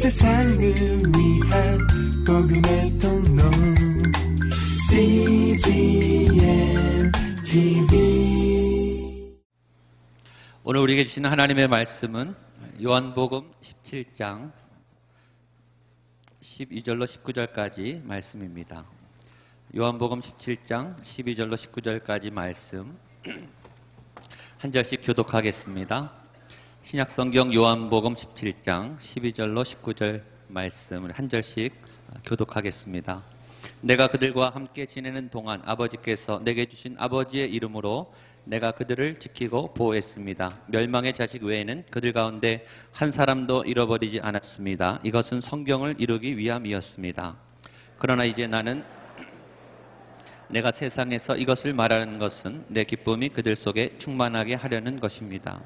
세상을 위한 복음의 통로 CGM TV 오늘 우리에게 주신 하나님의 말씀은 요한복음 17장 12절로 19절까지 말씀입니다. 요한복음 17장 12절로 19절까지 말씀 한 절씩 교독하겠습니다. 신약성경 요한복음 17장 12절로 19절 말씀을 한 절씩 교독하겠습니다. 내가 그들과 함께 지내는 동안 아버지께서 내게 주신 아버지의 이름으로 내가 그들을 지키고 보호했습니다. 멸망의 자식 외에는 그들 가운데 한 사람도 잃어버리지 않았습니다. 이것은 성경을 이루기 위함이었습니다. 그러나 이제 나는 내가 세상에서 이것을 말하는 것은 내 기쁨이 그들 속에 충만하게 하려는 것입니다.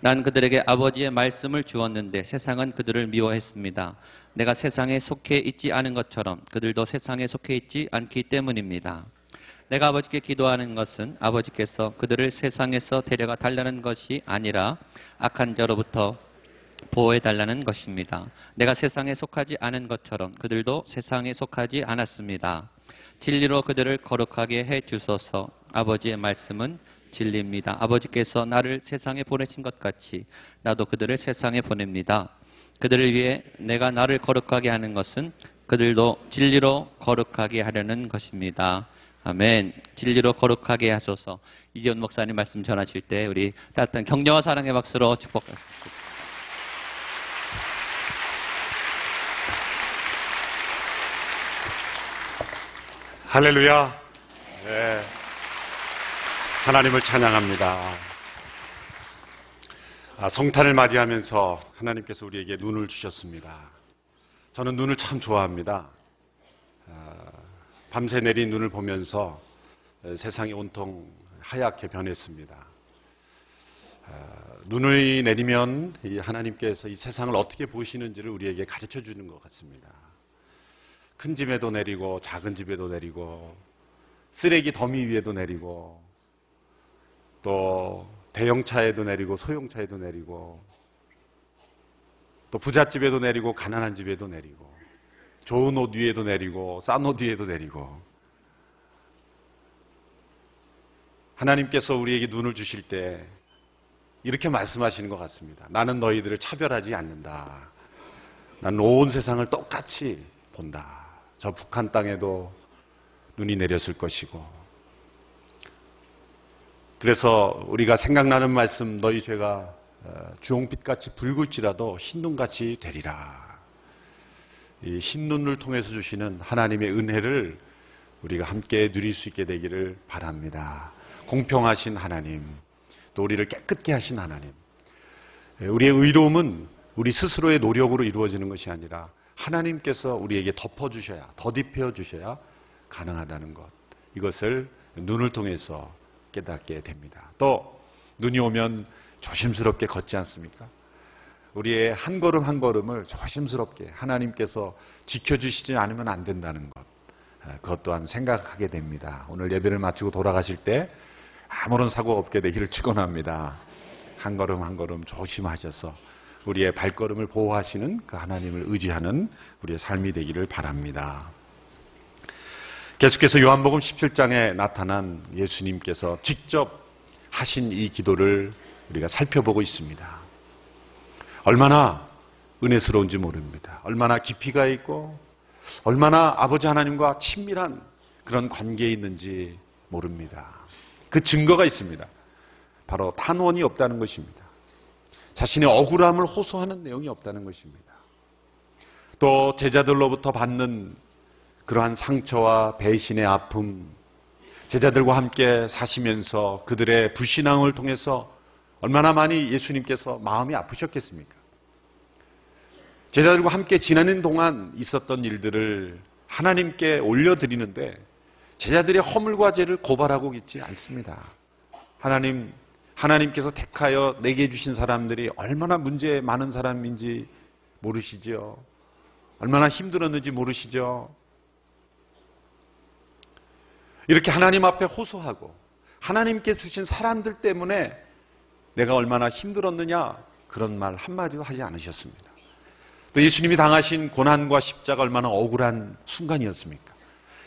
난 그들에게 아버지의 말씀을 주었는데 세상은 그들을 미워했습니다. 내가 세상에 속해 있지 않은 것처럼 그들도 세상에 속해 있지 않기 때문입니다. 내가 아버지께 기도하는 것은 아버지께서 그들을 세상에서 데려가 달라는 것이 아니라 악한 자로부터 보호해 달라는 것입니다. 내가 세상에 속하지 않은 것처럼 그들도 세상에 속하지 않았습니다. 진리로 그들을 거룩하게 해 주소서. 아버지의 말씀은 진리입니다. 아버지께서 나를 세상에 보내신 것 같이 나도 그들을 세상에 보냅니다. 그들을 위해 내가 나를 거룩하게 하는 것은 그들도 진리로 거룩하게 하려는 것입니다. 아멘. 진리로 거룩하게 하소서. 이재훈 목사님 말씀 전하실 때 우리 따뜻한 격려와 사랑의 박수로 축복하겠습니다. 할렐루야. 네. 하나님을 찬양합니다. 아, 성탄을 맞이하면서 하나님께서 우리에게 눈을 주셨습니다. 저는 눈을 참 좋아합니다. 아, 밤새 내린 눈을 보면서 세상이 온통 하얗게 변했습니다. 아, 눈이 내리면 하나님께서 이 세상을 어떻게 보시는지를 우리에게 가르쳐 주는 것 같습니다. 큰 집에도 내리고 작은 집에도 내리고 쓰레기 더미 위에도 내리고 또 대형차에도 내리고 소형차에도 내리고 또 부잣집에도 내리고 가난한 집에도 내리고 좋은 옷 위에도 내리고 싼 옷 위에도 내리고 하나님께서 우리에게 눈을 주실 때 이렇게 말씀하시는 것 같습니다. 나는 너희들을 차별하지 않는다. 나는 온 세상을 똑같이 본다. 저 북한 땅에도 눈이 내렸을 것이고. 그래서 우리가 생각나는 말씀, 너희 죄가 어, 주홍빛같이 붉을지라도 흰눈같이 되리라. 이 흰눈을 통해서 주시는 하나님의 은혜를 우리가 함께 누릴 수 있게 되기를 바랍니다. 공평하신 하나님, 또 우리를 깨끗게 하신 하나님. 예, 우리의 의로움은 우리 스스로의 노력으로 이루어지는 것이 아니라 하나님께서 우리에게 덮어주셔야, 더딥혀 주셔야 가능하다는 것. 이것을 눈을 통해서 깨닫게 됩니다. 또, 눈이 오면 조심스럽게 걷지 않습니까? 우리의 한 걸음 한 걸음을 조심스럽게 하나님께서 지켜주시지 않으면 안 된다는 것. 아, 그것 또한 생각하게 됩니다. 오늘 예배를 마치고 돌아가실 때 아무런 사고 없게 되기를 축원합니다. 한 걸음 한 걸음 조심하셔서 우리의 발걸음을 보호하시는 그 하나님을 의지하는 우리의 삶이 되기를 바랍니다. 계속해서 요한복음 17장에 나타난 예수님께서 직접 하신 이 기도를 우리가 살펴보고 있습니다. 얼마나 은혜스러운지 모릅니다. 얼마나 깊이가 있고 얼마나 아버지 하나님과 친밀한 그런 관계에 있는지 모릅니다. 그 증거가 있습니다. 바로 탄원이 없다는 것입니다. 자신의 억울함을 호소하는 내용이 없다는 것입니다. 또 제자들로부터 받는 그러한 상처와 배신의 아픔, 제자들과 함께 사시면서 그들의 불신앙을 통해서 얼마나 많이 예수님께서 마음이 아프셨겠습니까? 제자들과 함께 지나는 동안 있었던 일들을 하나님께 올려드리는데 제자들의 허물과 죄를 고발하고 있지 않습니다. 하나님 하나님께서 택하여 내게 주신 사람들이 얼마나 문제 많은 사람인지 모르시죠. 얼마나 힘들었는지 모르시죠. 이렇게 하나님 앞에 호소하고 하나님께 주신 사람들 때문에 내가 얼마나 힘들었느냐 그런 말 한마디도 하지 않으셨습니다. 또 예수님이 당하신 고난과 십자가 얼마나 억울한 순간이었습니까?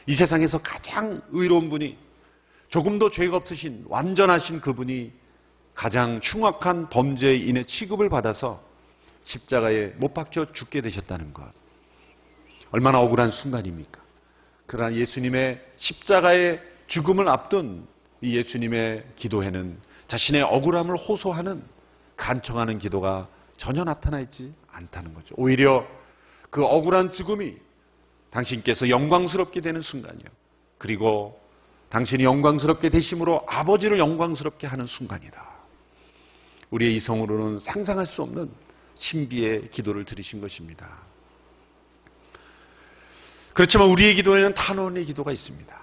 이 세상에서 가장 의로운 분이 조금도 죄가 없으신 완전하신 그분이 가장 흉악한 범죄인의 취급을 받아서 십자가에 못 박혀 죽게 되셨다는 것. 얼마나 억울한 순간입니까? 그러나 예수님의 십자가의 죽음을 앞둔 이 예수님의 기도에는 자신의 억울함을 호소하는 간청하는 기도가 전혀 나타나 있지 않다는 거죠. 오히려 그 억울한 죽음이 당신께서 영광스럽게 되는 순간이요. 그리고 당신이 영광스럽게 되심으로 아버지를 영광스럽게 하는 순간이다. 우리의 이성으로는 상상할 수 없는 신비의 기도를 들으신 것입니다. 그렇지만 우리의 기도에는 탄원의 기도가 있습니다.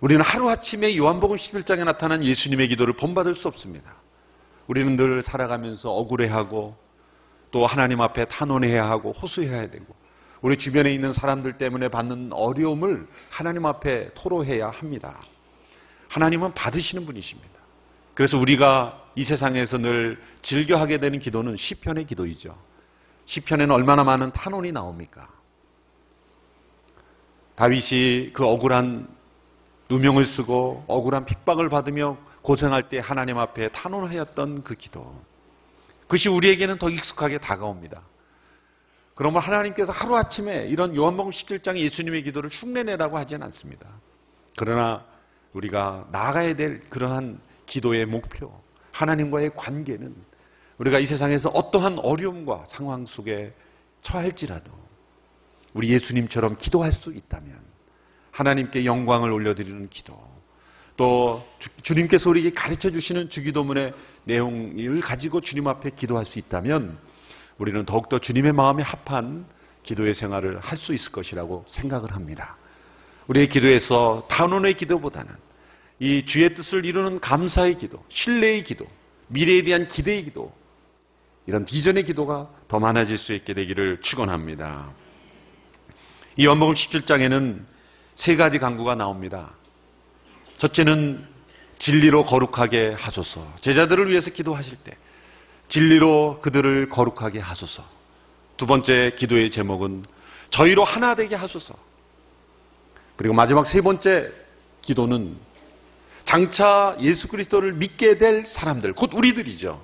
우리는 하루아침에 요한복음 11장에 나타난 예수님의 기도를 본받을 수 없습니다. 우리는 늘 살아가면서 억울해하고 또 하나님 앞에 탄원해야 하고 호소해야 되고 우리 주변에 있는 사람들 때문에 받는 어려움을 하나님 앞에 토로해야 합니다. 하나님은 받으시는 분이십니다. 그래서 우리가 이 세상에서 늘 즐겨하게 되는 기도는 시편의 기도이죠. 시편에는 얼마나 많은 탄원이 나옵니까? 다윗이 그 억울한 누명을 쓰고 억울한 핍박을 받으며 고생할 때 하나님 앞에 탄원하였던 그 기도. 그것이 우리에게는 더 익숙하게 다가옵니다. 그러면 하나님께서 하루아침에 이런 요한복음 17장의 예수님의 기도를 흉내내라고 하지는 않습니다. 그러나 우리가 나아가야 될 그러한 기도의 목표, 하나님과의 관계는 우리가 이 세상에서 어떠한 어려움과 상황 속에 처할지라도 우리 예수님처럼 기도할 수 있다면 하나님께 영광을 올려드리는 기도, 또 주, 님께서 우리에게 가르쳐 주시는 주기도문의 내용을 가지고 주님 앞에 기도할 수 있다면 우리는 더욱더 주님의 마음에 합한 기도의 생활을 할 수 있을 것이라고 생각을 합니다. 우리의 기도에서 단원의 기도보다는 이 주의 뜻을 이루는 감사의 기도, 신뢰의 기도, 미래에 대한 기대의 기도, 이런 비전의 기도가 더 많아질 수 있게 되기를 축원합니다. 이 연복음 17장에는 세 가지 강구가 나옵니다. 첫째는 진리로 거룩하게 하소서. 제자들을 위해서 기도하실 때 진리로 그들을 거룩하게 하소서. 두 번째 기도의 제목은 저희로 하나 되게 하소서. 그리고 마지막 세 번째 기도는 장차 예수 그리스도를 믿게 될 사람들, 곧 우리들이죠.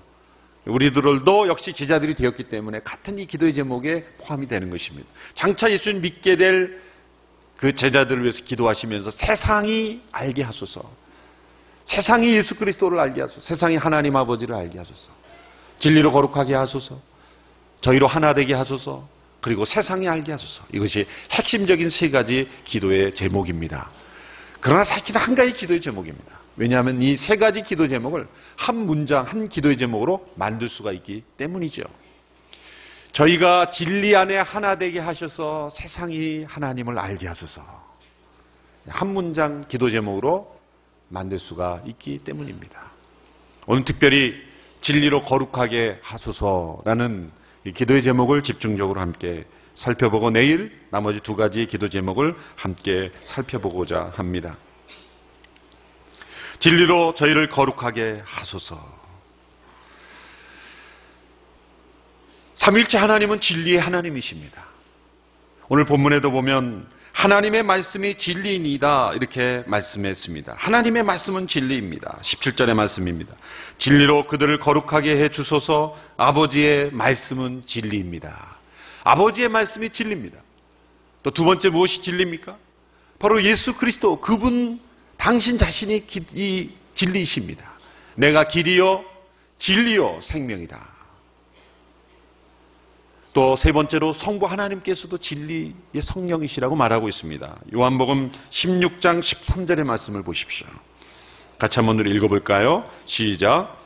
우리들도 역시 제자들이 되었기 때문에 같은 이 기도의 제목에 포함이 되는 것입니다. 장차 예수를 믿게 될 그 제자들을 위해서 기도하시면서 세상이 알게 하소서. 세상이 예수 그리스도를 알게 하소서. 세상이 하나님 아버지를 알게 하소서. 진리로 거룩하게 하소서. 저희로 하나 되게 하소서. 그리고 세상이 알게 하소서. 이것이 핵심적인 세 가지 기도의 제목입니다. 그러나 사실은 한 가지 기도의 제목입니다. 왜냐하면 이 세 가지 기도 제목을 한 문장, 한 기도의 제목으로 만들 수가 있기 때문이죠. 저희가 진리 안에 하나 되게 하셔서 세상이 하나님을 알게 하소서. 한 문장 기도 제목으로 만들 수가 있기 때문입니다. 오늘 특별히 진리로 거룩하게 하소서라는 기도의 제목을 집중적으로 함께 살펴보고 내일 나머지 두 가지 기도 제목을 함께 살펴보고자 합니다. 진리로 저희를 거룩하게 하소서. 삼일째 하나님은 진리의 하나님이십니다. 오늘 본문에도 보면 하나님의 말씀이 진리이다 이렇게 말씀했습니다. 하나님의 말씀은 진리입니다. 17절의 말씀입니다. 진리로 그들을 거룩하게 해 주소서 아버지의 말씀은 진리입니다. 아버지의 말씀이 진리입니다. 또 두 번째 무엇이 진리입니까? 바로 예수 그리스도 그분 당신 자신이 이 진리이십니다. 내가 길이요 진리요 생명이다. 또 세 번째로 성부 하나님께서도 진리의 성령이시라고 말하고 있습니다. 요한복음 16장 13절의 말씀을 보십시오. 같이 한번 읽어볼까요? 시작.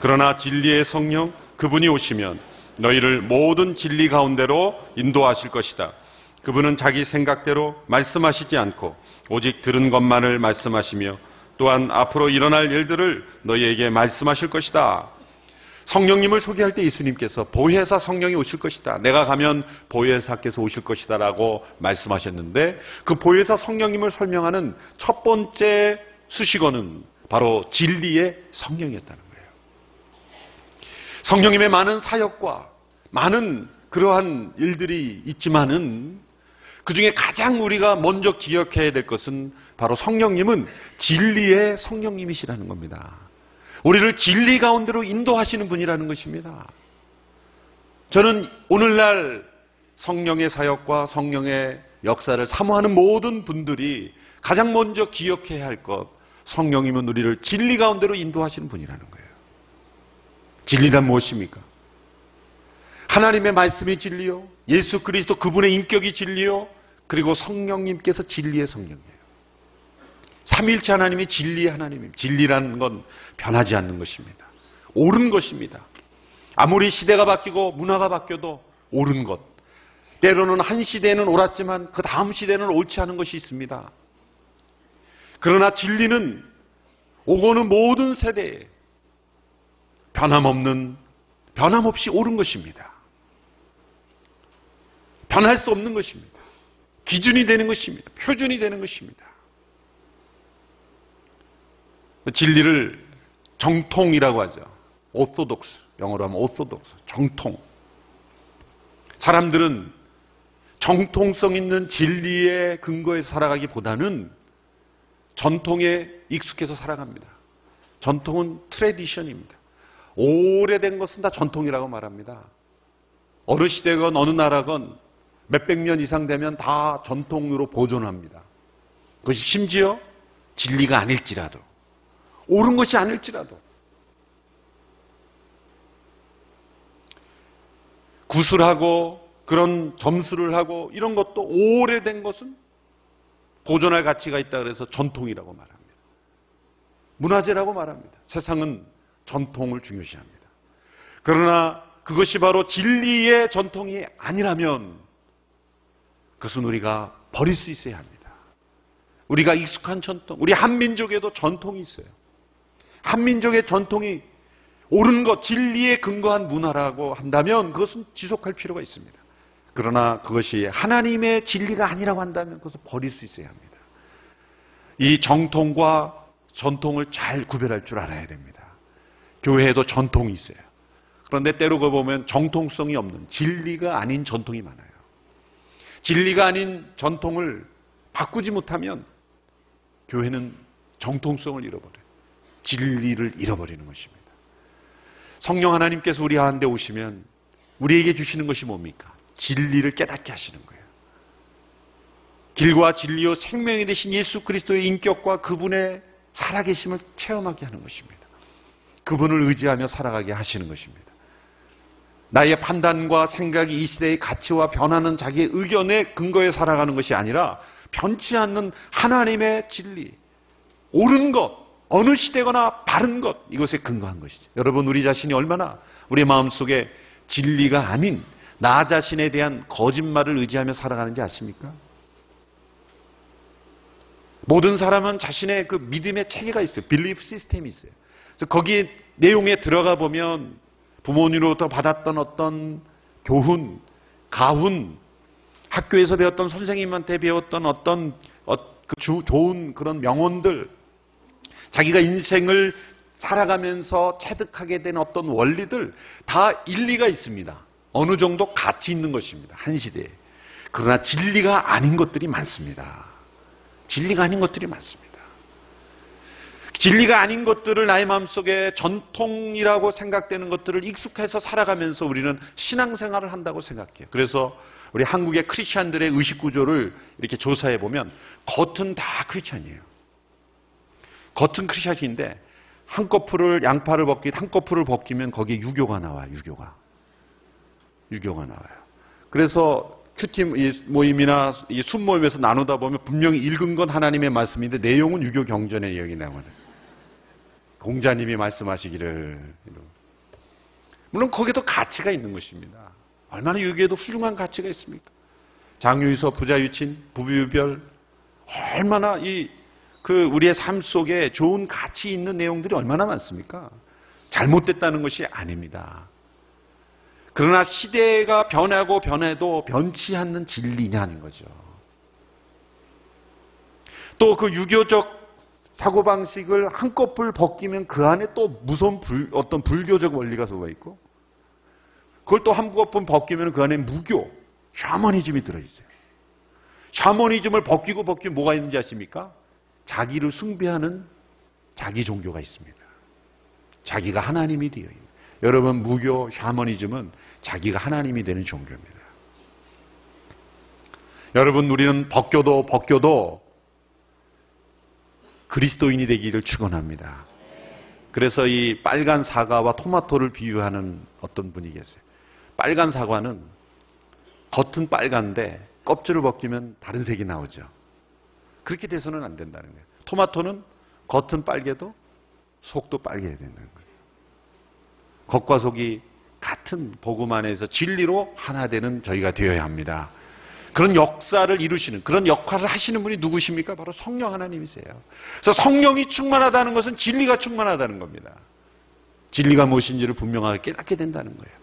그러나 진리의 성령 그분이 오시면 너희를 모든 진리 가운데로 인도하실 것이다. 그분은 자기 생각대로 말씀하시지 않고 오직 들은 것만을 말씀하시며 또한 앞으로 일어날 일들을 너희에게 말씀하실 것이다. 성령님을 소개할 때 예수님께서 보혜사 성령이 오실 것이다. 내가 가면 보혜사께서 오실 것이다. 라고 말씀하셨는데 그 보혜사 성령님을 설명하는 첫 번째 수식어는 바로 진리의 성령이었다는 거예요. 성령님의 많은 사역과 많은 그러한 일들이 있지만은 그 중에 가장 우리가 먼저 기억해야 될 것은 바로 성령님은 진리의 성령님이시라는 겁니다. 우리를 진리 가운데로 인도하시는 분이라는 것입니다. 저는 오늘날 성령의 사역과 성령의 역사를 사모하는 모든 분들이 가장 먼저 기억해야 할 것, 성령님은 우리를 진리 가운데로 인도하시는 분이라는 거예요. 진리란 무엇입니까? 하나님의 말씀이 진리요. 예수 그리스도 그분의 인격이 진리요. 그리고 성령님께서 진리의 성령이에요. 삼일체 하나님이 진리의 하나님입니다. 진리라는 건 변하지 않는 것입니다. 옳은 것입니다. 아무리 시대가 바뀌고 문화가 바뀌어도 옳은 것. 때로는 한 시대는 옳았지만 그 다음 시대는 옳지 않은 것이 있습니다. 그러나 진리는 오고는 모든 세대에 변함없는, 변함없이 옳은 것입니다. 변할 수 없는 것입니다. 기준이 되는 것입니다. 표준이 되는 것입니다. 진리를 정통이라고 하죠. 오소독스. 영어로 하면 오소독스. 정통. 사람들은 정통성 있는 진리의 근거에 살아가기보다는 전통에 익숙해서 살아갑니다. 전통은 트레디션입니다. 오래된 것은 다 전통이라고 말합니다. 어느 시대건 어느 나라건 몇백 년 이상 되면 다 전통으로 보존합니다. 그것이 심지어 진리가 아닐지라도, 옳은 것이 아닐지라도, 구술하고 그런 점수를 하고 이런 것도 오래된 것은 보존할 가치가 있다 그래서 전통이라고 말합니다. 문화재라고 말합니다. 세상은 전통을 중요시합니다. 그러나 그것이 바로 진리의 전통이 아니라면 그것은 우리가 버릴 수 있어야 합니다. 우리가 익숙한 전통, 우리 한민족에도 전통이 있어요. 한민족의 전통이 옳은 것, 진리에 근거한 문화라고 한다면 그것은 지속할 필요가 있습니다. 그러나 그것이 하나님의 진리가 아니라고 한다면 그것을 버릴 수 있어야 합니다. 이 정통과 전통을 잘 구별할 줄 알아야 됩니다. 교회에도 전통이 있어요. 그런데 때로 그 보면 정통성이 없는 진리가 아닌 전통이 많아요. 진리가 아닌 전통을 바꾸지 못하면 교회는 정통성을 잃어버려요. 진리를 잃어버리는 것입니다. 성령 하나님께서 우리 가운데 오시면 우리에게 주시는 것이 뭡니까? 진리를 깨닫게 하시는 거예요. 길과 진리요 생명이 되신 예수 그리스도의 인격과 그분의 살아계심을 체험하게 하는 것입니다. 그분을 의지하며 살아가게 하시는 것입니다. 나의 판단과 생각이 이 시대의 가치와 변하는 자기의 의견에 근거해 살아가는 것이 아니라 변치 않는 하나님의 진리, 옳은 것, 어느 시대거나 바른 것, 이것에 근거한 것이죠. 여러분, 우리 자신이 얼마나 우리 마음속에 진리가 아닌 나 자신에 대한 거짓말을 의지하며 살아가는지 아십니까? 모든 사람은 자신의 그 믿음의 체계가 있어요. 빌리프 시스템이 있어요. 그래서 거기 내용에 들어가 보면 부모님으로부터 받았던 어떤 교훈, 가훈, 학교에서 배웠던 선생님한테 배웠던 어떤 어, 그 주, 좋은 그런 명언들, 자기가 인생을 살아가면서 체득하게 된 어떤 원리들 다 일리가 있습니다. 어느 정도 가치 있는 것입니다. 한 시대에. 그러나 진리가 아닌 것들이 많습니다. 진리가 아닌 것들이 많습니다. 진리가 아닌 것들을 나의 마음속에 전통이라고 생각되는 것들을 익숙해서 살아가면서 우리는 신앙생활을 한다고 생각해요. 그래서 우리 한국의 크리스찬들의 의식 구조를 이렇게 조사해 보면 겉은 다 크리스찬이에요. 겉은 크리스찬인데 한꺼풀을 양파를 벗기 한꺼풀을 벗기면 거기에 유교가 나와요. 유교가. 유교가 나와요. 그래서 큐팀 모임이나 이 순모임에서 나누다 보면 분명히 읽은 건 하나님의 말씀인데 내용은 유교 경전의 이야기 나오거든요. 공자님이 말씀하시기를. 물론 거기도 가치가 있는 것입니다. 얼마나 유교에도 훌륭한 가치가 있습니까? 장유유서, 부자유친, 부비유별, 얼마나 이, 그, 우리의 삶 속에 좋은 가치 있는 내용들이 얼마나 많습니까? 잘못됐다는 것이 아닙니다. 그러나 시대가 변하고 변해도 변치 않는 진리냐는 거죠. 또 그 유교적 사고 방식을 한꺼풀 벗기면 그 안에 또 무서운 불, 어떤 불교적 원리가 속아 있고 그걸 또한번 벗기면 그 안에 무교, 샤머니즘이 들어있어요. 샤머니즘을 벗기고 벗기면 뭐가 있는지 아십니까? 자기를 숭배하는 자기 종교가 있습니다. 자기가 하나님이 되어 있는. 여러분 무교 샤머니즘은 자기가 하나님이 되는 종교입니다. 여러분 우리는 벗겨도 벗겨도 그리스도인이 되기를 축원합니다. 그래서 이 빨간 사과와 토마토를 비유하는 어떤 분이 계세요. 빨간 사과는 겉은 빨간데 껍질을 벗기면 다른 색이 나오죠. 그렇게 돼서는 안 된다는 거예요. 토마토는 겉은 빨개도 속도 빨개야 된다는 거예요. 겉과 속이 같은 복음 안에서 진리로 하나 되는 저희가 되어야 합니다. 그런 역사를 이루시는 그런 역할을 하시는 분이 누구십니까? 바로 성령 하나님이세요. 그래서 성령이 충만하다는 것은 진리가 충만하다는 겁니다. 진리가 무엇인지를 분명하게 깨닫게 된다는 거예요.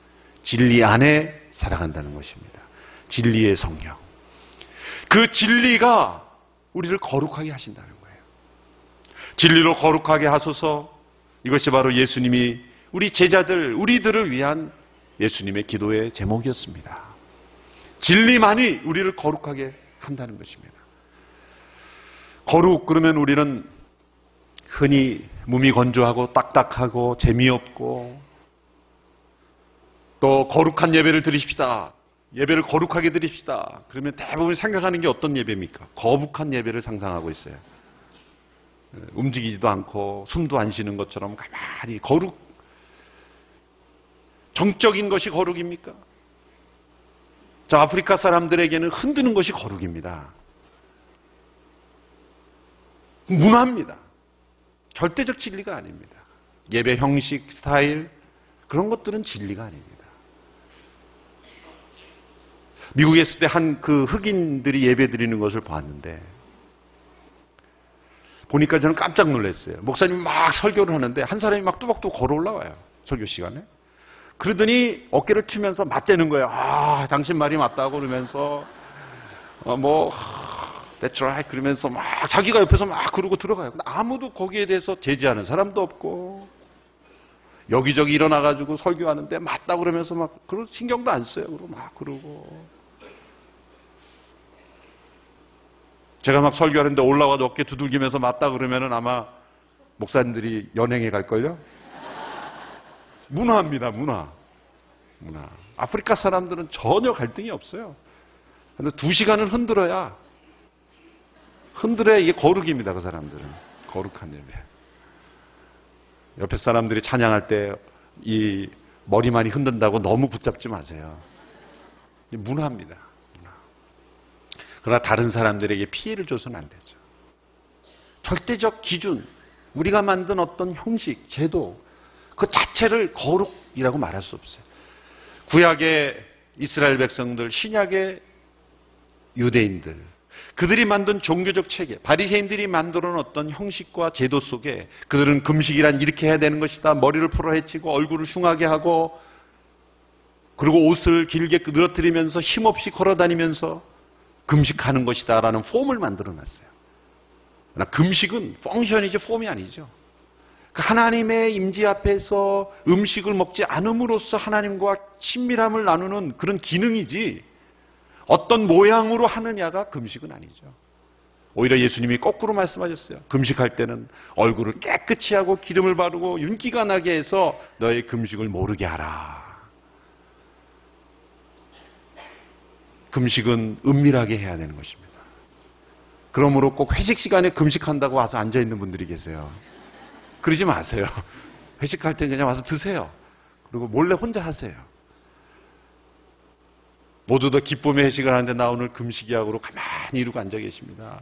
진리 안에 살아간다는 것입니다. 진리의 성령. 그 진리가 우리를 거룩하게 하신다는 거예요. 진리로 거룩하게 하소서 이것이 바로 예수님이 우리 제자들, 우리들을 위한 예수님의 기도의 제목이었습니다. 진리만이 우리를 거룩하게 한다는 것입니다. 거룩 그러면 우리는 흔히 몸이 건조하고 딱딱하고 재미없고 또 거룩한 예배를 드리십시다. 예배를 거룩하게 드립시다. 그러면 대부분 생각하는 게 어떤 예배입니까? 거북한 예배를 상상하고 있어요. 움직이지도 않고 숨도 안 쉬는 것처럼 가만히 거룩 정적인 것이 거룩입니까? 저 아프리카 사람들에게는 흔드는 것이 거룩입니다. 문화입니다. 절대적 진리가 아닙니다. 예배 형식, 스타일, 그런 것들은 진리가 아닙니다. 미국에 있을 때 한 그 흑인들이 예배 드리는 것을 봤는데, 보니까 저는 깜짝 놀랐어요. 목사님이 막 설교를 하는데, 한 사람이 막 뚜벅뚜벅 걸어 올라와요. 설교 시간에. 그러더니 어깨를 치면서 맞대는 거예요. 아, 당신 말이 맞다고 그러면서, 어, 뭐, that's right. 그러면서 막 자기가 옆에서 막 그러고 들어가요. 아무도 거기에 대해서 제지하는 사람도 없고, 여기저기 일어나 가지고 설교하는데 맞다 그러면서 막, 그런 신경도 안 써요. 그러고 막 그러고. 제가 막 설교하는데 올라와도 어깨 두들기면서 맞다 그러면은 아마 목사님들이 연행해 갈걸요? 문화입니다, 문화. 문화. 아프리카 사람들은 전혀 갈등이 없어요. 근데 두 시간을 흔들어야, 흔들어야 이게 거룩입니다, 그 사람들은. 거룩한 예배. 옆에 사람들이 찬양할 때 이 머리만이 흔든다고 너무 붙잡지 마세요. 문화입니다. 문화. 그러나 다른 사람들에게 피해를 줘서는 안 되죠. 절대적 기준, 우리가 만든 어떤 형식, 제도, 그 자체를 거룩이라고 말할 수 없어요. 구약의 이스라엘 백성들, 신약의 유대인들, 그들이 만든 종교적 체계, 바리새인들이 만들어 놓은 어떤 형식과 제도 속에 그들은 금식이란 이렇게 해야 되는 것이다. 머리를 풀어 헤치고 얼굴을 흉하게 하고 그리고 옷을 길게 늘어뜨리면서 힘없이 걸어 다니면서 금식하는 것이다라는 폼을 만들어 놨어요. 그러나 금식은 펑션이지 폼이 아니죠. 그 하나님의 임지 앞에서 음식을 먹지 않음으로써 하나님과 친밀함을 나누는 그런 기능이지 어떤 모양으로 하느냐가 금식은 아니죠. 오히려 예수님이 거꾸로 말씀하셨어요. 금식할 때는 얼굴을 깨끗이 하고 기름을 바르고 윤기가 나게 해서 너의 금식을 모르게 하라. 금식은 은밀하게 해야 되는 것입니다. 그러므로 꼭 회식 시간에 금식한다고 와서 앉아 있는 분들이 계세요. 그러지 마세요. 회식할 때 그냥 와서 드세요. 그리고 몰래 혼자 하세요. 모두 다 기쁨의 회식을 하는데 나 오늘 금식이하고 가만히 이러고 앉아 계십니다.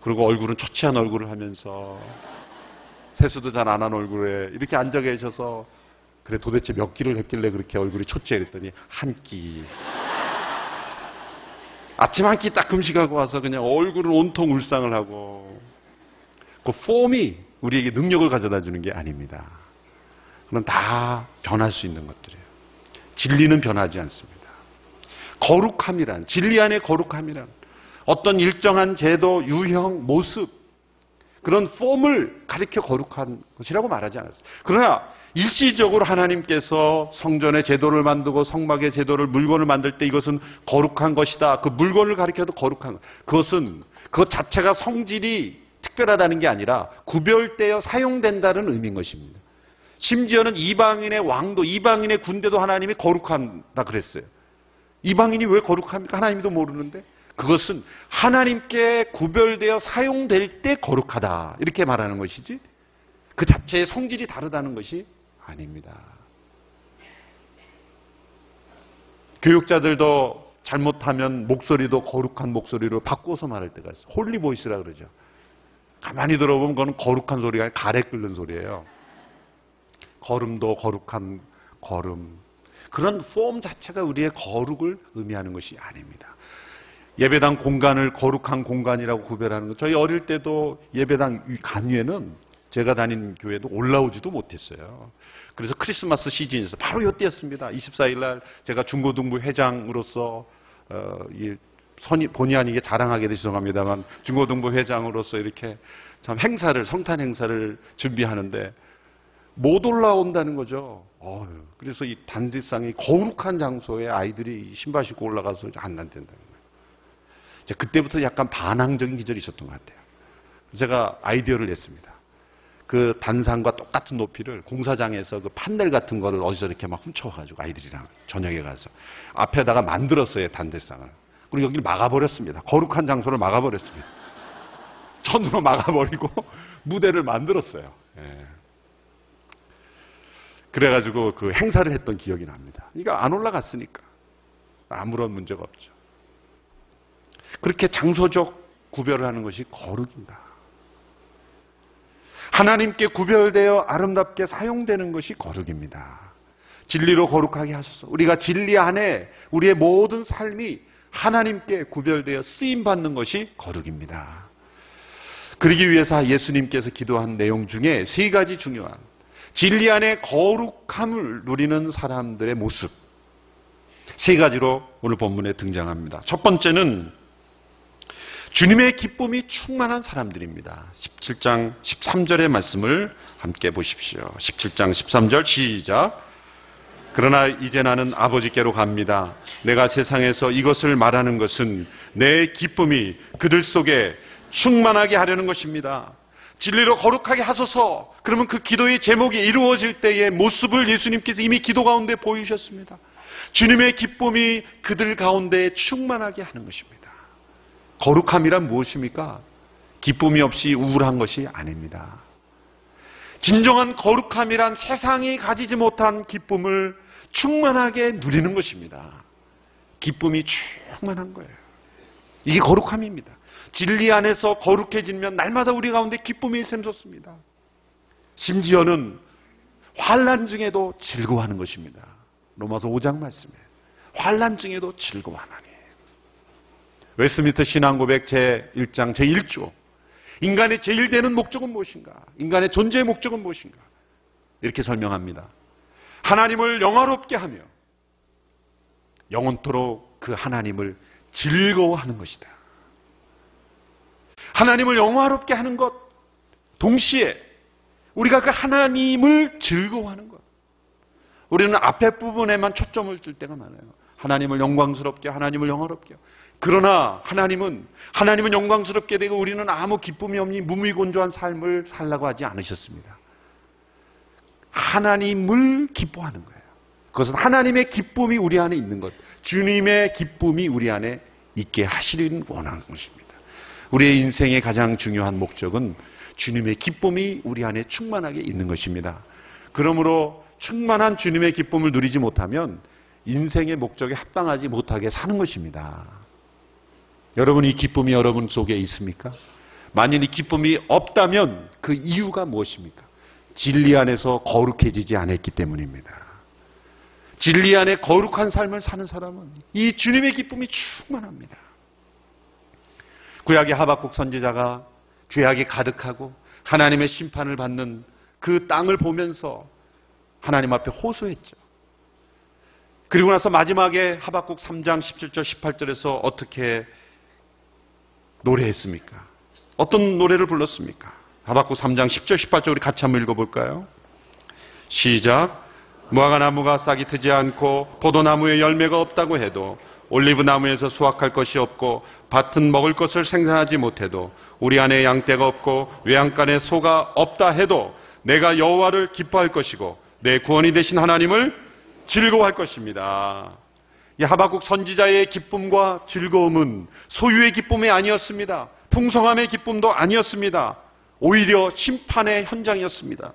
그리고 얼굴은 초췌한 얼굴을 하면서 세수도 잘 안 한 얼굴에 이렇게 앉아 계셔서 그래 도대체 몇 끼를 했길래 그렇게 얼굴이 초췌해 그랬더니 한 끼. 아침 한 끼 딱 금식하고 와서 그냥 얼굴을 온통 울상을 하고 그 폼이 우리에게 능력을 가져다 주는 게 아닙니다. 그건 다 변할 수 있는 것들이에요. 진리는 변하지 않습니다. 거룩함이란 진리 안의 거룩함이란 어떤 일정한 제도, 유형, 모습 그런 폼을 가리켜 거룩한 것이라고 말하지 않았어요. 그러나 일시적으로 하나님께서 성전의 제도를 만들고 성막의 제도를 물건을 만들 때 이것은 거룩한 것이다. 그 물건을 가리켜도 거룩한 것. 그것은 그것 자체가 성질이 특별하다는 게 아니라 구별되어 사용된다는 의미인 것입니다. 심지어는 이방인의 왕도, 이방인의 군대도 하나님이 거룩한다 그랬어요. 이방인이 왜 거룩합니까? 하나님도 모르는데. 그것은 하나님께 구별되어 사용될 때 거룩하다. 이렇게 말하는 것이지. 그 자체의 성질이 다르다는 것이 아닙니다. 교역자들도 잘못하면 목소리도 거룩한 목소리로 바꿔서 말할 때가 있어요. holy voice라 그러죠. 가만히 들어보면 그건 거룩한 소리가 아니라 가래 끓는 소리예요. 걸음도 거룩한 걸음. 그런 폼 자체가 우리의 거룩을 의미하는 것이 아닙니다. 예배당 공간을 거룩한 공간이라고 구별하는 것. 저희 어릴 때도 예배당 간위에는 제가 다닌 교회도 올라오지도 못했어요. 그래서 크리스마스 시즌에서 바로 이때였습니다. 24일 날 제가 중고등부 회장으로서 어, 이 선이 본의 아니게 자랑하게 돼서 죄송합니다만 중고등부 회장으로서 이렇게 참 행사를 성탄 행사를 준비하는데 못 올라온다는 거죠. 어휴, 그래서 이 단지상이 거룩한 장소에 아이들이 신발 신고 올라가서 안 난다는 거예요. 그때부터 약간 반항적인 기절이 있었던 것 같아요. 제가 아이디어를 냈습니다. 그 단상과 똑같은 높이를 공사장에서 그 판넬 같은 거를 어디서 이렇게 막 훔쳐가지고 아이들이랑 저녁에 가서 앞에다가 만들었어요 단대상을. 그리고 여기를 막아버렸습니다. 거룩한 장소를 막아버렸습니다. 천으로 막아버리고 무대를 만들었어요. 예. 그래가지고 그 행사를 했던 기억이 납니다. 그러니까 안 올라갔으니까 아무런 문제가 없죠. 그렇게 장소적 구별을 하는 것이 거룩입니다. 하나님께 구별되어 아름답게 사용되는 것이 거룩입니다. 진리로 거룩하게 하소서. 우리가 진리 안에 우리의 모든 삶이 하나님께 구별되어 쓰임 받는 것이 거룩입니다. 그러기 위해서 예수님께서 기도한 내용 중에 세 가지 중요한 진리 안에 거룩함을 누리는 사람들의 모습 세 가지로 오늘 본문에 등장합니다. 첫 번째는 주님의 기쁨이 충만한 사람들입니다. 17장 13절의 말씀을 함께 보십시오. 17장 13절 시작. 그러나 이제 나는 아버지께로 갑니다. 내가 세상에서 이것을 말하는 것은 내 기쁨이 그들 속에 충만하게 하려는 것입니다. 진리로 거룩하게 하소서. 그러면 그 기도의 제목이 이루어질 때의 모습을 예수님께서 이미 기도 가운데 보이셨습니다. 주님의 기쁨이 그들 가운데 충만하게 하는 것입니다. 거룩함이란 무엇입니까? 기쁨이 없이 우울한 것이 아닙니다. 진정한 거룩함이란 세상이 가지지 못한 기쁨을 충만하게 누리는 것입니다. 기쁨이 충만한 거예요. 이게 거룩함입니다. 진리 안에서 거룩해지면 날마다 우리 가운데 기쁨이 샘솟습니다. 심지어는 환란 중에도 즐거워하는 것입니다. 로마서 5장 말씀에 환란 중에도 즐거워하나니. 웨스미터 신앙고백 제1장 제1조 인간의 제일 되는 목적은 무엇인가? 인간의 존재의 목적은 무엇인가? 이렇게 설명합니다. 하나님을 영화롭게 하며 영원토록 그 하나님을 즐거워하는 것이다. 하나님을 영화롭게 하는 것, 동시에 우리가 그 하나님을 즐거워하는 것. 우리는 앞에 부분에만 초점을 줄 때가 많아요. 하나님을 영광스럽게, 하나님을 영화롭게. 그러나 하나님은 하나님은 영광스럽게 되고 우리는 아무 기쁨이 없니 무미건조한 삶을 살라고 하지 않으셨습니다. 하나님을 기뻐하는 거예요. 그것은 하나님의 기쁨이 우리 안에 있는 것, 주님의 기쁨이 우리 안에 있게 하시는 원하는 것입니다. 우리의 인생의 가장 중요한 목적은 주님의 기쁨이 우리 안에 충만하게 있는 것입니다. 그러므로 충만한 주님의 기쁨을 누리지 못하면 인생의 목적에 합당하지 못하게 사는 것입니다. 여러분 이 기쁨이 여러분 속에 있습니까? 만일 이 기쁨이 없다면 그 이유가 무엇입니까? 진리 안에서 거룩해지지 않았기 때문입니다. 진리 안에 거룩한 삶을 사는 사람은 이 주님의 기쁨이 충만합니다. 구약의 하박국 선지자가 죄악이 가득하고 하나님의 심판을 받는 그 땅을 보면서 하나님 앞에 호소했죠. 그리고 나서 마지막에 하박국 3장 17절 18절에서 어떻게 노래했습니까? 어떤 노래를 불렀습니까? 하박국 3장 10절 18절 우리 같이 한번 읽어볼까요? 시작. 무화과 나무가 싹이 트지 않고 포도나무에 열매가 없다고 해도 올리브 나무에서 수확할 것이 없고 밭은 먹을 것을 생산하지 못해도 우리 안에 양떼가 없고 외양간에 소가 없다 해도 내가 여호와를 기뻐할 것이고 내 구원이 되신 하나님을 즐거워할 것입니다. 이 하박국 선지자의 기쁨과 즐거움은 소유의 기쁨이 아니었습니다. 풍성함의 기쁨도 아니었습니다. 오히려 심판의 현장이었습니다.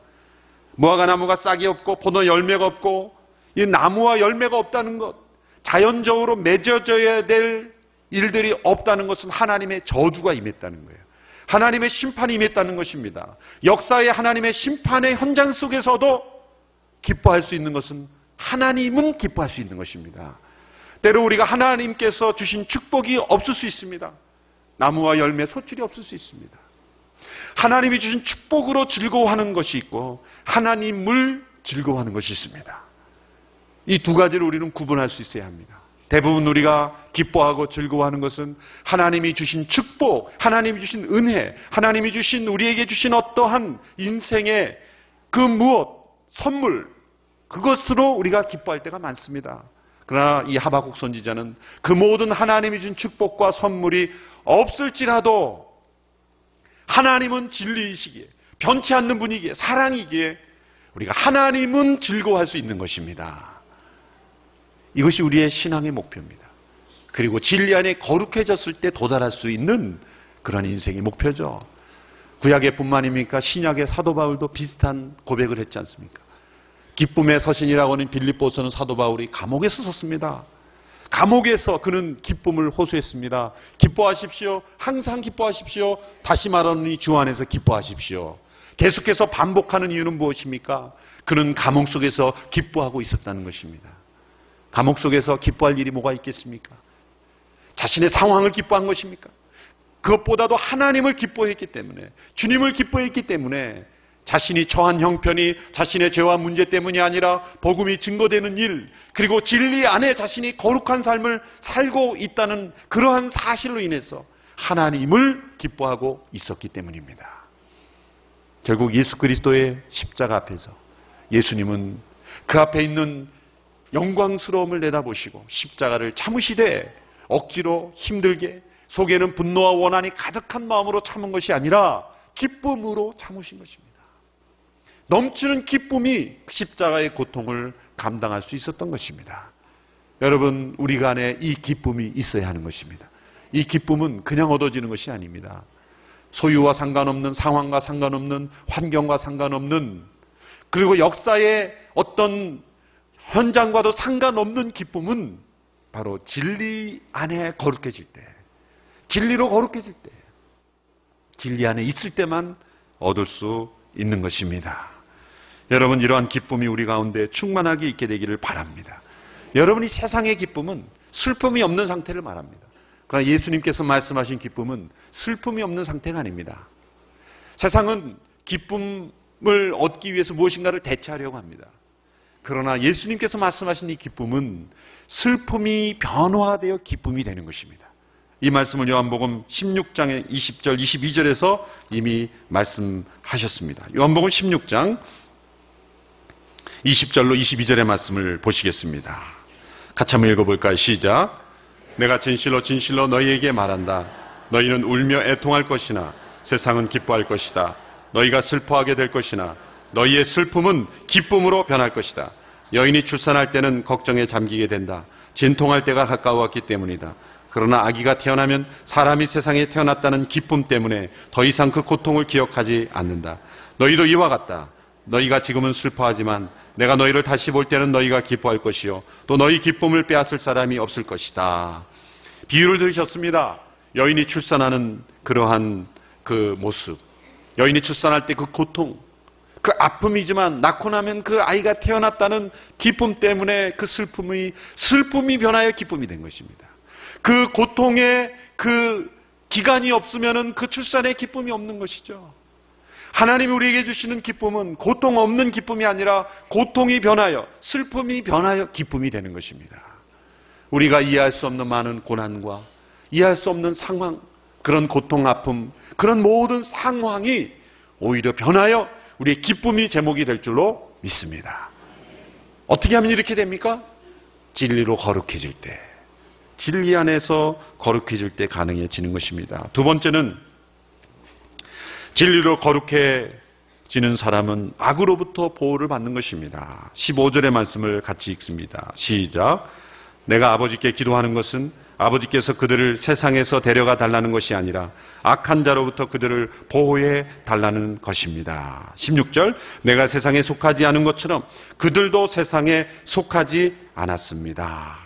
무화과 나무가 싹이 없고 포도 열매가 없고 이 나무와 열매가 없다는 것, 자연적으로 맺어져야 될 일들이 없다는 것은 하나님의 저주가 임했다는 거예요. 하나님의 심판이 임했다는 것입니다. 역사의 하나님의 심판의 현장 속에서도 기뻐할 수 있는 것은 하나님은 기뻐할 수 있는 것입니다. 때로 우리가 하나님께서 주신 축복이 없을 수 있습니다. 나무와 열매, 소출이 없을 수 있습니다. 하나님이 주신 축복으로 즐거워하는 것이 있고 하나님을 즐거워하는 것이 있습니다. 이 두 가지를 우리는 구분할 수 있어야 합니다. 대부분 우리가 기뻐하고 즐거워하는 것은 하나님이 주신 축복, 하나님이 주신 은혜, 하나님이 주신 우리에게 주신 어떠한 인생의 그 무엇, 선물, 그것으로 우리가 기뻐할 때가 많습니다. 그러나 이 하박국 선지자는 그 모든 하나님이 준 축복과 선물이 없을지라도 하나님은 진리이시기에 변치 않는 분이기에 사랑이기에 우리가 하나님은 즐거워할 수 있는 것입니다. 이것이 우리의 신앙의 목표입니다. 그리고 진리 안에 거룩해졌을 때 도달할 수 있는 그런 인생의 목표죠. 구약의 뿐만입니까? 신약의 사도 바울도 비슷한 고백을 했지 않습니까? 기쁨의 서신이라고 하는 빌립보서는 사도 바울이 감옥에서 썼습니다. 감옥에서 그는 기쁨을 호소했습니다. 기뻐하십시오. 항상 기뻐하십시오. 다시 말하노니 주 안에서 기뻐하십시오. 계속해서 반복하는 이유는 무엇입니까? 그는 감옥 속에서 기뻐하고 있었다는 것입니다. 감옥 속에서 기뻐할 일이 뭐가 있겠습니까? 자신의 상황을 기뻐한 것입니까? 그것보다도 하나님을 기뻐했기 때문에, 주님을 기뻐했기 때문에 자신이 처한 형편이 자신의 죄와 문제 때문이 아니라 복음이 증거되는 일, 그리고 진리 안에 자신이 거룩한 삶을 살고 있다는 그러한 사실로 인해서 하나님을 기뻐하고 있었기 때문입니다. 결국 예수 그리스도의 십자가 앞에서 예수님은 그 앞에 있는 영광스러움을 내다보시고 십자가를 참으시되 억지로 힘들게 속에는 분노와 원한이 가득한 마음으로 참은 것이 아니라 기쁨으로 참으신 것입니다. 넘치는 기쁨이 십자가의 고통을 감당할 수 있었던 것입니다. 여러분, 우리가 안에 이 기쁨이 있어야 하는 것입니다. 이 기쁨은 그냥 얻어지는 것이 아닙니다. 소유와 상관없는 상황과 상관없는 환경과 상관없는 그리고 역사의 어떤 현장과도 상관없는 기쁨은 바로 진리 안에 거룩해질 때, 진리로 거룩해질 때, 진리 안에 있을 때만 얻을 수 있는 것입니다. 여러분 이러한 기쁨이 우리 가운데 충만하게 있게 되기를 바랍니다. 여러분이 세상의 기쁨은 슬픔이 없는 상태를 말합니다. 그러나 예수님께서 말씀하신 기쁨은 슬픔이 없는 상태가 아닙니다. 세상은 기쁨을 얻기 위해서 무엇인가를 대체하려고 합니다. 그러나 예수님께서 말씀하신 이 기쁨은 슬픔이 변화되어 기쁨이 되는 것입니다. 이 말씀을 요한복음 16장의 20절, 22절에서 이미 말씀하셨습니다. 요한복음 16장 20절로 22절의 말씀을 보시겠습니다. 같이 한번 읽어볼까요? 시작. 내가 진실로 진실로 너희에게 말한다. 너희는 울며 애통할 것이나 세상은 기뻐할 것이다. 너희가 슬퍼하게 될 것이나 너희의 슬픔은 기쁨으로 변할 것이다. 여인이 출산할 때는 걱정에 잠기게 된다. 진통할 때가 가까웠기 때문이다. 그러나 아기가 태어나면 사람이 세상에 태어났다는 기쁨 때문에 더 이상 그 고통을 기억하지 않는다. 너희도 이와 같다. 너희가 지금은 슬퍼하지만 내가 너희를 다시 볼 때는 너희가 기뻐할 것이요. 또 너희 기쁨을 빼앗을 사람이 없을 것이다. 비유를 들으셨습니다. 여인이 출산하는 그러한 그 모습. 여인이 출산할 때 그 고통. 그 아픔이지만 낳고 나면 그 아이가 태어났다는 기쁨 때문에 그 슬픔이, 슬픔이 변하여 기쁨이 된 것입니다. 그 고통의 그 기간이 없으면은 그 출산의 기쁨이 없는 것이죠. 하나님이 우리에게 주시는 기쁨은 고통 없는 기쁨이 아니라 고통이 변하여 슬픔이 변하여 기쁨이 되는 것입니다. 우리가 이해할 수 없는 많은 고난과 이해할 수 없는 상황, 그런 고통, 아픔, 그런 모든 상황이 오히려 변하여 우리의 기쁨이 제목이 될 줄로 믿습니다. 어떻게 하면 이렇게 됩니까? 진리로 거룩해질 때. 진리 안에서 거룩해질 때 가능해지는 것입니다. 두 번째는 진리로 거룩해지는 사람은 악으로부터 보호를 받는 것입니다. 15절의 말씀을 같이 읽습니다. 시작. 내가 아버지께 기도하는 것은 아버지께서 그들을 세상에서 데려가 달라는 것이 아니라 악한 자로부터 그들을 보호해 달라는 것입니다. 16절 내가 세상에 속하지 않은 것처럼 그들도 세상에 속하지 않았습니다.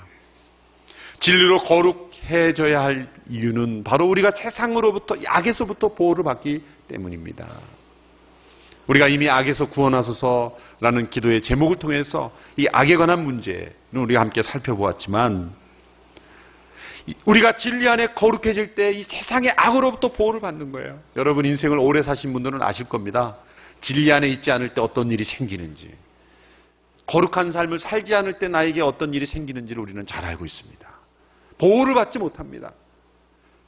진리로 거룩해져야 할 이유는 바로 우리가 세상으로부터 악에서부터 보호를 받기 때문입니다. 우리가 이미 악에서 구원하소서라는 기도의 제목을 통해서 이 악에 관한 문제는 우리가 함께 살펴보았지만 우리가 진리 안에 거룩해질 때 이 세상의 악으로부터 보호를 받는 거예요. 여러분 인생을 오래 사신 분들은 아실 겁니다. 진리 안에 있지 않을 때 어떤 일이 생기는지 거룩한 삶을 살지 않을 때 나에게 어떤 일이 생기는지를 우리는 잘 알고 있습니다. 보호를 받지 못합니다.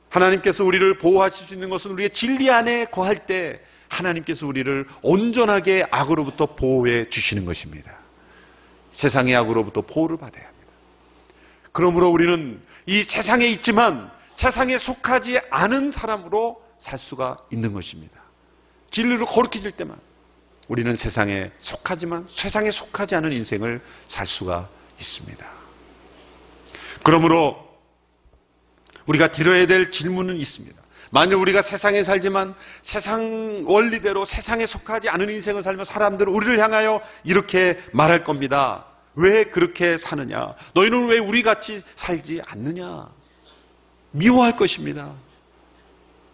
하나님께서 우리를 보호하실 수 있는 것은 우리의 진리 안에 거할 때 하나님께서 우리를 온전하게 악으로부터 보호해 주시는 것입니다. 세상의 악으로부터 보호를 받아야 합니다. 그러므로 우리는 이 세상에 있지만 세상에 속하지 않은 사람으로 살 수가 있는 것입니다. 진리로 거룩해질 때만 우리는 세상에 속하지만 세상에 속하지 않은 인생을 살 수가 있습니다. 그러므로 우리가 들어야 될 질문은 있습니다. 만약 우리가 세상에 살지만 세상 원리대로 세상에 속하지 않은 인생을 살며 사람들은 우리를 향하여 이렇게 말할 겁니다. 왜 그렇게 사느냐? 너희는 왜 우리 같이 살지 않느냐? 미워할 것입니다.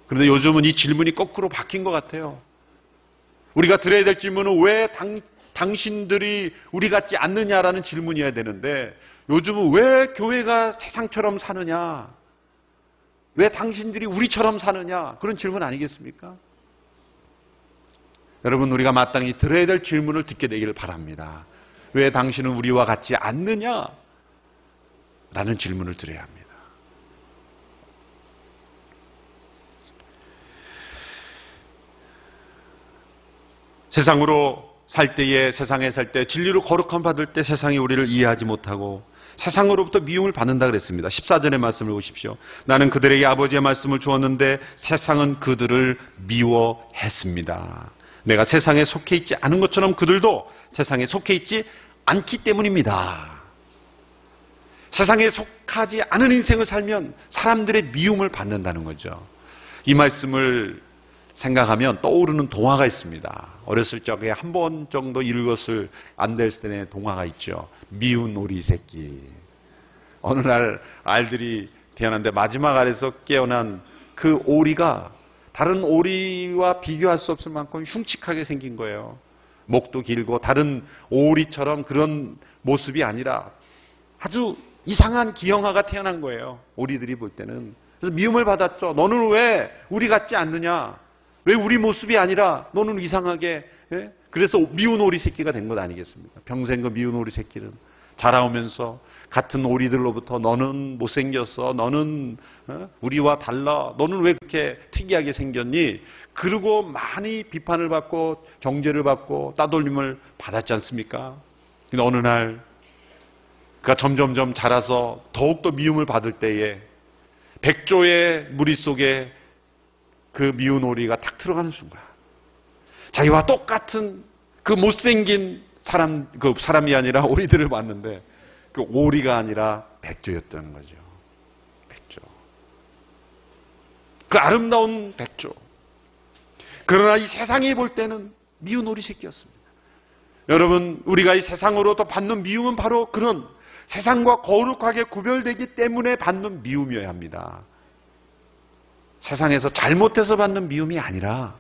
그런데 요즘은 이 질문이 거꾸로 바뀐 것 같아요. 우리가 들어야 될 질문은 왜 당, 당신들이 우리 같지 않느냐라는 질문이어야 되는데 요즘은 왜 교회가 세상처럼 사느냐? 왜 당신들이 우리처럼 사느냐? 그런 질문 아니겠습니까? 여러분, 우리가 마땅히 들어야 될 질문을 듣게 되기를 바랍니다. 왜 당신은 우리와 같지 않느냐? 라는 질문을 드려야 합니다. 세상으로 살 때에 세상에 살 때 진리로 거룩함 받을 때 세상이 우리를 이해하지 못하고 세상으로부터 미움을 받는다 그랬습니다. 14절의 말씀을 보십시오. 나는 그들에게 아버지의 말씀을 주었는데 세상은 그들을 미워했습니다. 내가 세상에 속해 있지 않은 것처럼 그들도 세상에 속해 있지 않기 때문입니다. 세상에 속하지 않은 인생을 살면 사람들의 미움을 받는다는 거죠. 이 말씀을 생각하면 떠오르는 동화가 있습니다. 어렸을 적에 한 번 정도 읽었을 안델스텐의 동화가 있죠. 미운 오리 새끼. 어느 날 알들이 태어났는데 마지막 알에서 깨어난 그 오리가 다른 오리와 비교할 수 없을 만큼 흉측하게 생긴 거예요. 목도 길고 다른 오리처럼 그런 모습이 아니라 아주 이상한 기형아가 태어난 거예요. 오리들이 볼 때는. 그래서 미움을 받았죠. 너는 왜 우리 같지 않느냐? 왜 우리 모습이 아니라 너는 이상하게 예? 그래서 미운 오리 새끼가 된 것 아니겠습니까? 평생 그 미운 오리 새끼는 자라오면서 같은 오리들로부터 너는 못생겼어. 너는 어? 우리와 달라. 너는 왜 그렇게 특이하게 생겼니? 그리고 많이 비판을 받고 정죄를 받고 따돌림을 받았지 않습니까? 근데 어느 날 그가 점점점 자라서 더욱더 미움을 받을 때에 백조의 무리 속에 그 미운 오리가 탁 들어가는 순간 자기와 똑같은 그 못생긴 사람 그 사람이 아니라 오리들을 봤는데 그 오리가 아니라 백조였다는 거죠. 백조. 그 아름다운 백조. 그러나 이 세상이 볼 때는 미운 오리 새끼였습니다. 여러분, 우리가 이 세상으로부터 받는 미움은 바로 그런 세상과 거룩하게 구별되기 때문에 받는 미움이어야 합니다. 세상에서 잘못해서 받는 미움이 아니라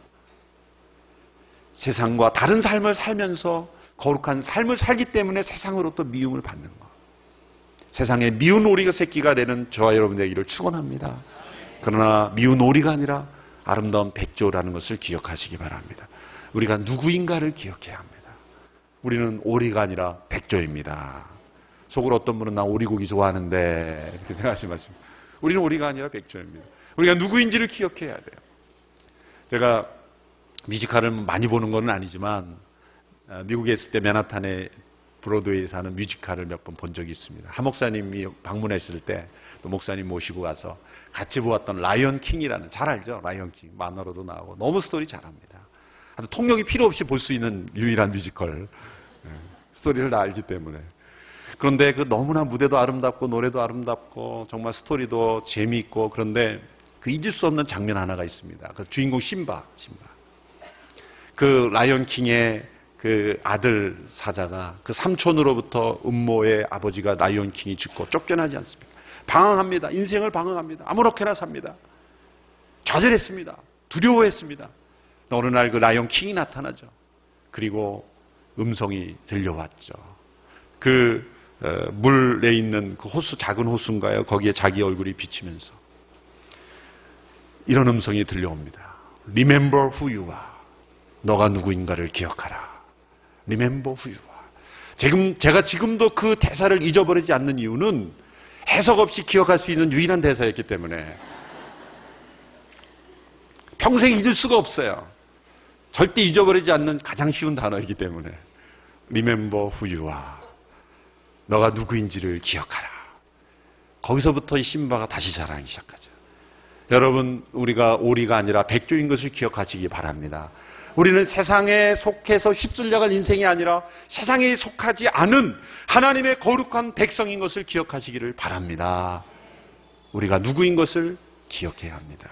세상과 다른 삶을 살면서 거룩한 삶을 살기 때문에 세상으로부터 미움을 받는 것. 세상에 미운 오리가 새끼가 되는 저와 여러분 되기를 축원합니다. 그러나 미운 오리가 아니라 아름다운 백조라는 것을 기억하시기 바랍니다. 우리가 누구인가를 기억해야 합니다. 우리는 오리가 아니라 백조입니다. 속으로 어떤 분은 나 오리고기 좋아하는데 이렇게 마십시오. 우리는 오리가 아니라 백조입니다. 우리가 누구인지를 기억해야 돼요. 제가 뮤지컬을 많이 보는 건 아니지만 어, 미국에 있을 때 맨하탄에 브로드웨이에서 하는 뮤지컬을 몇 번 본 적이 있습니다. 한 목사님이 방문했을 때 또 목사님 모시고 가서 같이 보았던 라이언 킹이라는 잘 알죠? 라이언 킹 만화로도 나오고 너무 스토리 잘합니다. 아주 통역이 필요 없이 볼 수 있는 유일한 뮤지컬 예, 스토리를 다 알기 때문에 그런데 그 너무나 무대도 아름답고 노래도 아름답고 정말 스토리도 재미있고 그런데 그 잊을 수 없는 장면 하나가 있습니다. 그 주인공 심바, 심바. 그 라이언 킹의 그 아들 사자가 그 삼촌으로부터 음모의 아버지가 라이언 킹이 죽고 쫓겨나지 않습니까? 방황합니다. 인생을 방황합니다. 아무렇게나 삽니다. 좌절했습니다. 두려워했습니다. 어느 날 그 라이언 킹이 나타나죠. 그리고 음성이 들려왔죠. 그 어, 물에 있는 그 호수 작은 호수인가요? 거기에 자기 얼굴이 비치면서 이런 음성이 들려옵니다. Remember who you are. 너가 누구인가를 기억하라. Remember who you are. 지금 제가 지금도 그 대사를 잊어버리지 않는 이유는 해석 없이 기억할 수 있는 유일한 대사였기 때문에 평생 잊을 수가 없어요. 절대 잊어버리지 않는 가장 쉬운 단어이기 때문에 Remember who you are. 너가 누구인지를 기억하라. 거기서부터 이 신바가 다시 자라기 시작하죠. 여러분, 우리가 오리가 아니라 백조인 것을 기억하시기 바랍니다. 우리는 세상에 속해서 휩쓸려갈 인생이 아니라 세상에 속하지 않은 하나님의 거룩한 백성인 것을 기억하시기를 바랍니다. 우리가 누구인 것을 기억해야 합니다.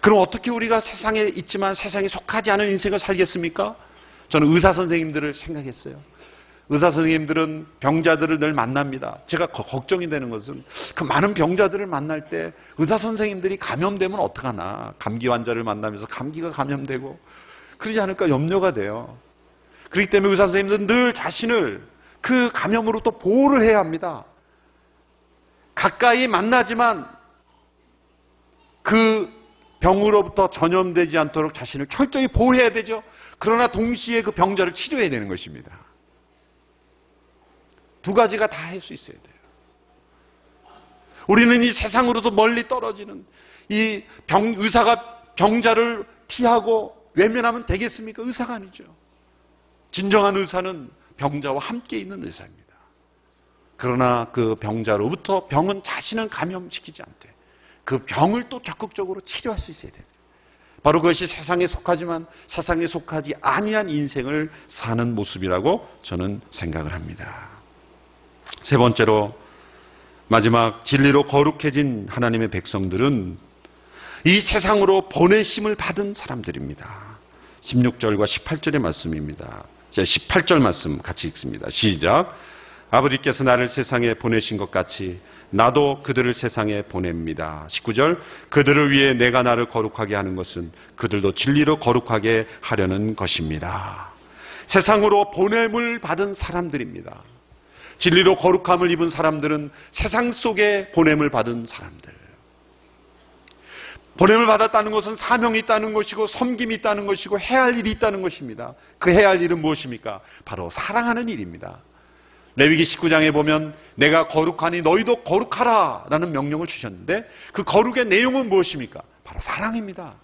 그럼 어떻게 우리가 세상에 있지만 세상에 속하지 않은 인생을 살겠습니까? 저는 의사 선생님들을 생각했어요. 의사 선생님들은 병자들을 늘 만납니다. 제가 거- 걱정이 되는 것은 그 많은 병자들을 만날 때 의사 선생님들이 감염되면 어떡하나. 감기 환자를 만나면서 감기가 감염되고 그러지 않을까 염려가 돼요. 그렇기 때문에 의사 선생님들은 늘 자신을 그 감염으로부터 보호를 해야 합니다. 가까이 만나지만 그 병으로부터 전염되지 않도록 자신을 철저히 보호해야 되죠. 그러나 동시에 그 병자를 치료해야 되는 것입니다. 두 가지가 다 할 수 있어야 돼요. 우리는 이 세상으로도 멀리 떨어지는 이 병, 의사가 병자를 피하고 외면하면 되겠습니까? 의사가 아니죠. 진정한 의사는 병자와 함께 있는 의사입니다. 그러나 그 병자로부터 병은 자신은 감염시키지 않되 그 병을 또 적극적으로 치료할 수 있어야 돼요. 바로 그것이 세상에 속하지만 세상에 속하지 아니한 인생을 사는 모습이라고 저는 생각을 합니다. 세 번째로 마지막 진리로 거룩해진 하나님의 백성들은 이 세상으로 보내심을 받은 사람들입니다. 16절과 18절의 말씀입니다. 자, 18절 말씀 같이 읽습니다. 시작. 아버지께서 나를 세상에 보내신 것 같이 나도 그들을 세상에 보냅니다. 19절. 그들을 위해 내가 나를 거룩하게 하는 것은 그들도 진리로 거룩하게 하려는 것입니다. 세상으로 보냄을 받은 사람들입니다. 진리로 거룩함을 입은 사람들은 세상 속에 보냄을 받은 사람들. 보냄을 받았다는 것은 사명이 있다는 것이고 섬김이 있다는 것이고 해야 할 일이 있다는 것입니다. 그 해야 할 일은 무엇입니까? 바로 사랑하는 일입니다. 레위기 19장에 보면 내가 거룩하니 너희도 거룩하라 라는 명령을 주셨는데 그 거룩의 내용은 무엇입니까? 바로 사랑입니다.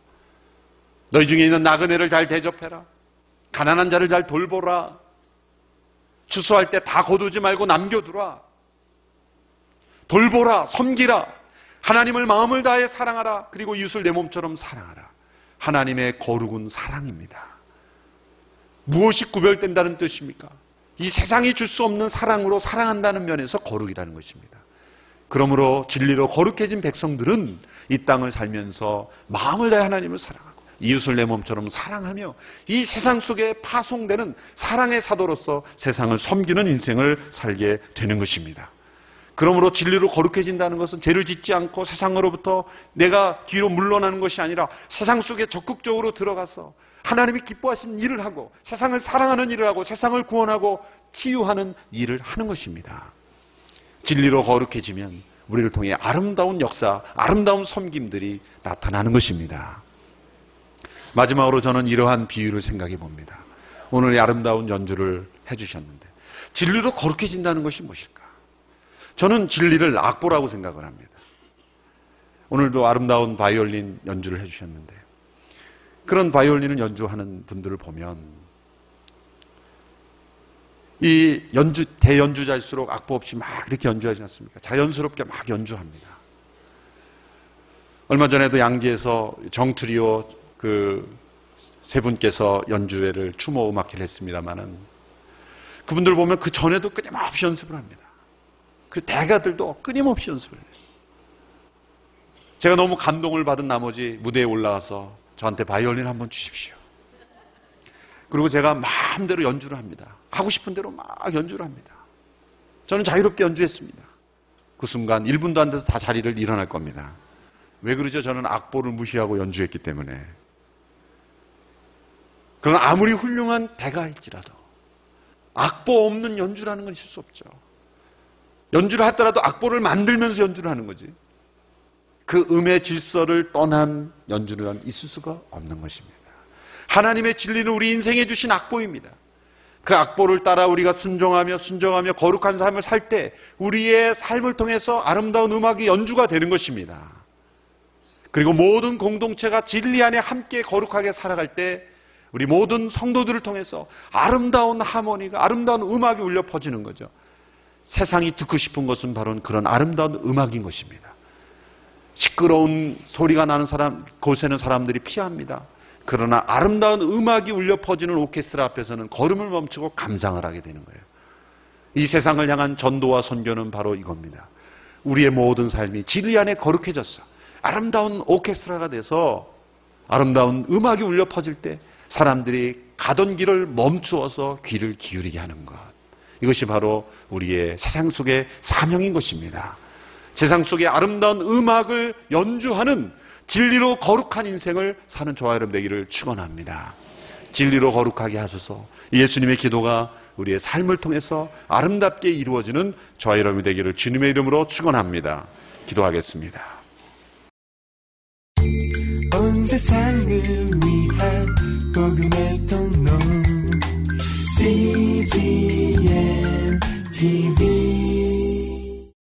너희 중에 있는 나그네를 잘 대접해라. 가난한 자를 잘 돌보라. 추수할 때 다 거두지 말고 남겨두라. 돌보라, 섬기라. 하나님을 마음을 다해 사랑하라. 그리고 이웃을 내 몸처럼 사랑하라. 하나님의 거룩은 사랑입니다. 무엇이 구별된다는 뜻입니까? 이 세상이 줄 수 없는 사랑으로 사랑한다는 면에서 거룩이라는 것입니다. 그러므로 진리로 거룩해진 백성들은 이 땅을 살면서 마음을 다해 하나님을 사랑하고 이웃을 내 몸처럼 사랑하며 이 세상 속에 파송되는 사랑의 사도로서 세상을 섬기는 인생을 살게 되는 것입니다. 그러므로 진리로 거룩해진다는 것은 죄를 짓지 않고 세상으로부터 내가 뒤로 물러나는 것이 아니라 세상 속에 적극적으로 들어가서 하나님이 기뻐하신 일을 하고 세상을 사랑하는 일을 하고 세상을 구원하고 치유하는 일을 하는 것입니다. 진리로 거룩해지면 우리를 통해 아름다운 역사, 아름다운 섬김들이 나타나는 것입니다. 마지막으로 저는 이러한 비유를 생각해 봅니다. 오늘 이 아름다운 연주를 해주셨는데 진리로 거룩해진다는 것이 무엇일까? 저는 진리를 악보라고 생각을 합니다. 오늘도 아름다운 바이올린 연주를 해주셨는데 그런 바이올린을 연주하는 분들을 보면 이 연주 대연주자일수록 악보 없이 막 이렇게 연주하지 않습니까? 자연스럽게 막 연주합니다. 얼마 전에도 양지에서 정트리오 그 세 분께서 연주회를 추모 음악회를 했습니다마는 그분들 보면 그 전에도 끊임없이 연습을 합니다. 그 대가들도 끊임없이 연습을 해요. 제가 너무 감동을 받은 나머지 무대에 올라가서 저한테 바이올린 한번 주십시오. 그리고 제가 마음대로 연주를 합니다. 하고 싶은 대로 막 연주를 합니다. 저는 자유롭게 연주했습니다. 그 순간 1분도 안 돼서 다 자리를 일어날 겁니다. 왜 그러죠? 저는 악보를 무시하고 연주했기 때문에. 그러나 아무리 훌륭한 대가일지라도 악보 없는 연주라는 건 있을 수 없죠. 연주를 하더라도 악보를 만들면서 연주를 하는 거지. 그 음의 질서를 떠난 연주는 있을 수가 없는 것입니다. 하나님의 진리는 우리 인생에 주신 악보입니다. 그 악보를 따라 우리가 순종하며 순종하며 거룩한 삶을 살 때 우리의 삶을 통해서 아름다운 음악이 연주가 되는 것입니다. 그리고 모든 공동체가 진리 안에 함께 거룩하게 살아갈 때 우리 모든 성도들을 통해서 아름다운 하모니가 아름다운 음악이 울려 퍼지는 거죠. 세상이 듣고 싶은 것은 바로 그런 아름다운 음악인 것입니다. 시끄러운 소리가 나는 사람 곳에는 사람들이 피합니다. 그러나 아름다운 음악이 울려 퍼지는 오케스트라 앞에서는 걸음을 멈추고 감상을 하게 되는 거예요. 이 세상을 향한 전도와 선교는 바로 이겁니다. 우리의 모든 삶이 진리 안에 거룩해졌어. 아름다운 오케스트라가 돼서 아름다운 음악이 울려 퍼질 때 사람들이 가던 길을 멈추어서 귀를 기울이게 하는 것. 이것이 바로 우리의 세상 속의 사명인 것입니다. 세상 속의 아름다운 음악을 연주하는 진리로 거룩한 인생을 사는 저와 여러분 되기를 축원합니다. 진리로 거룩하게 하소서. 예수님의 기도가 우리의 삶을 통해서 아름답게 이루어지는 저와 여러분 되기를 주님의 이름으로 축원합니다. 기도하겠습니다. 복음의 통로 CGM TV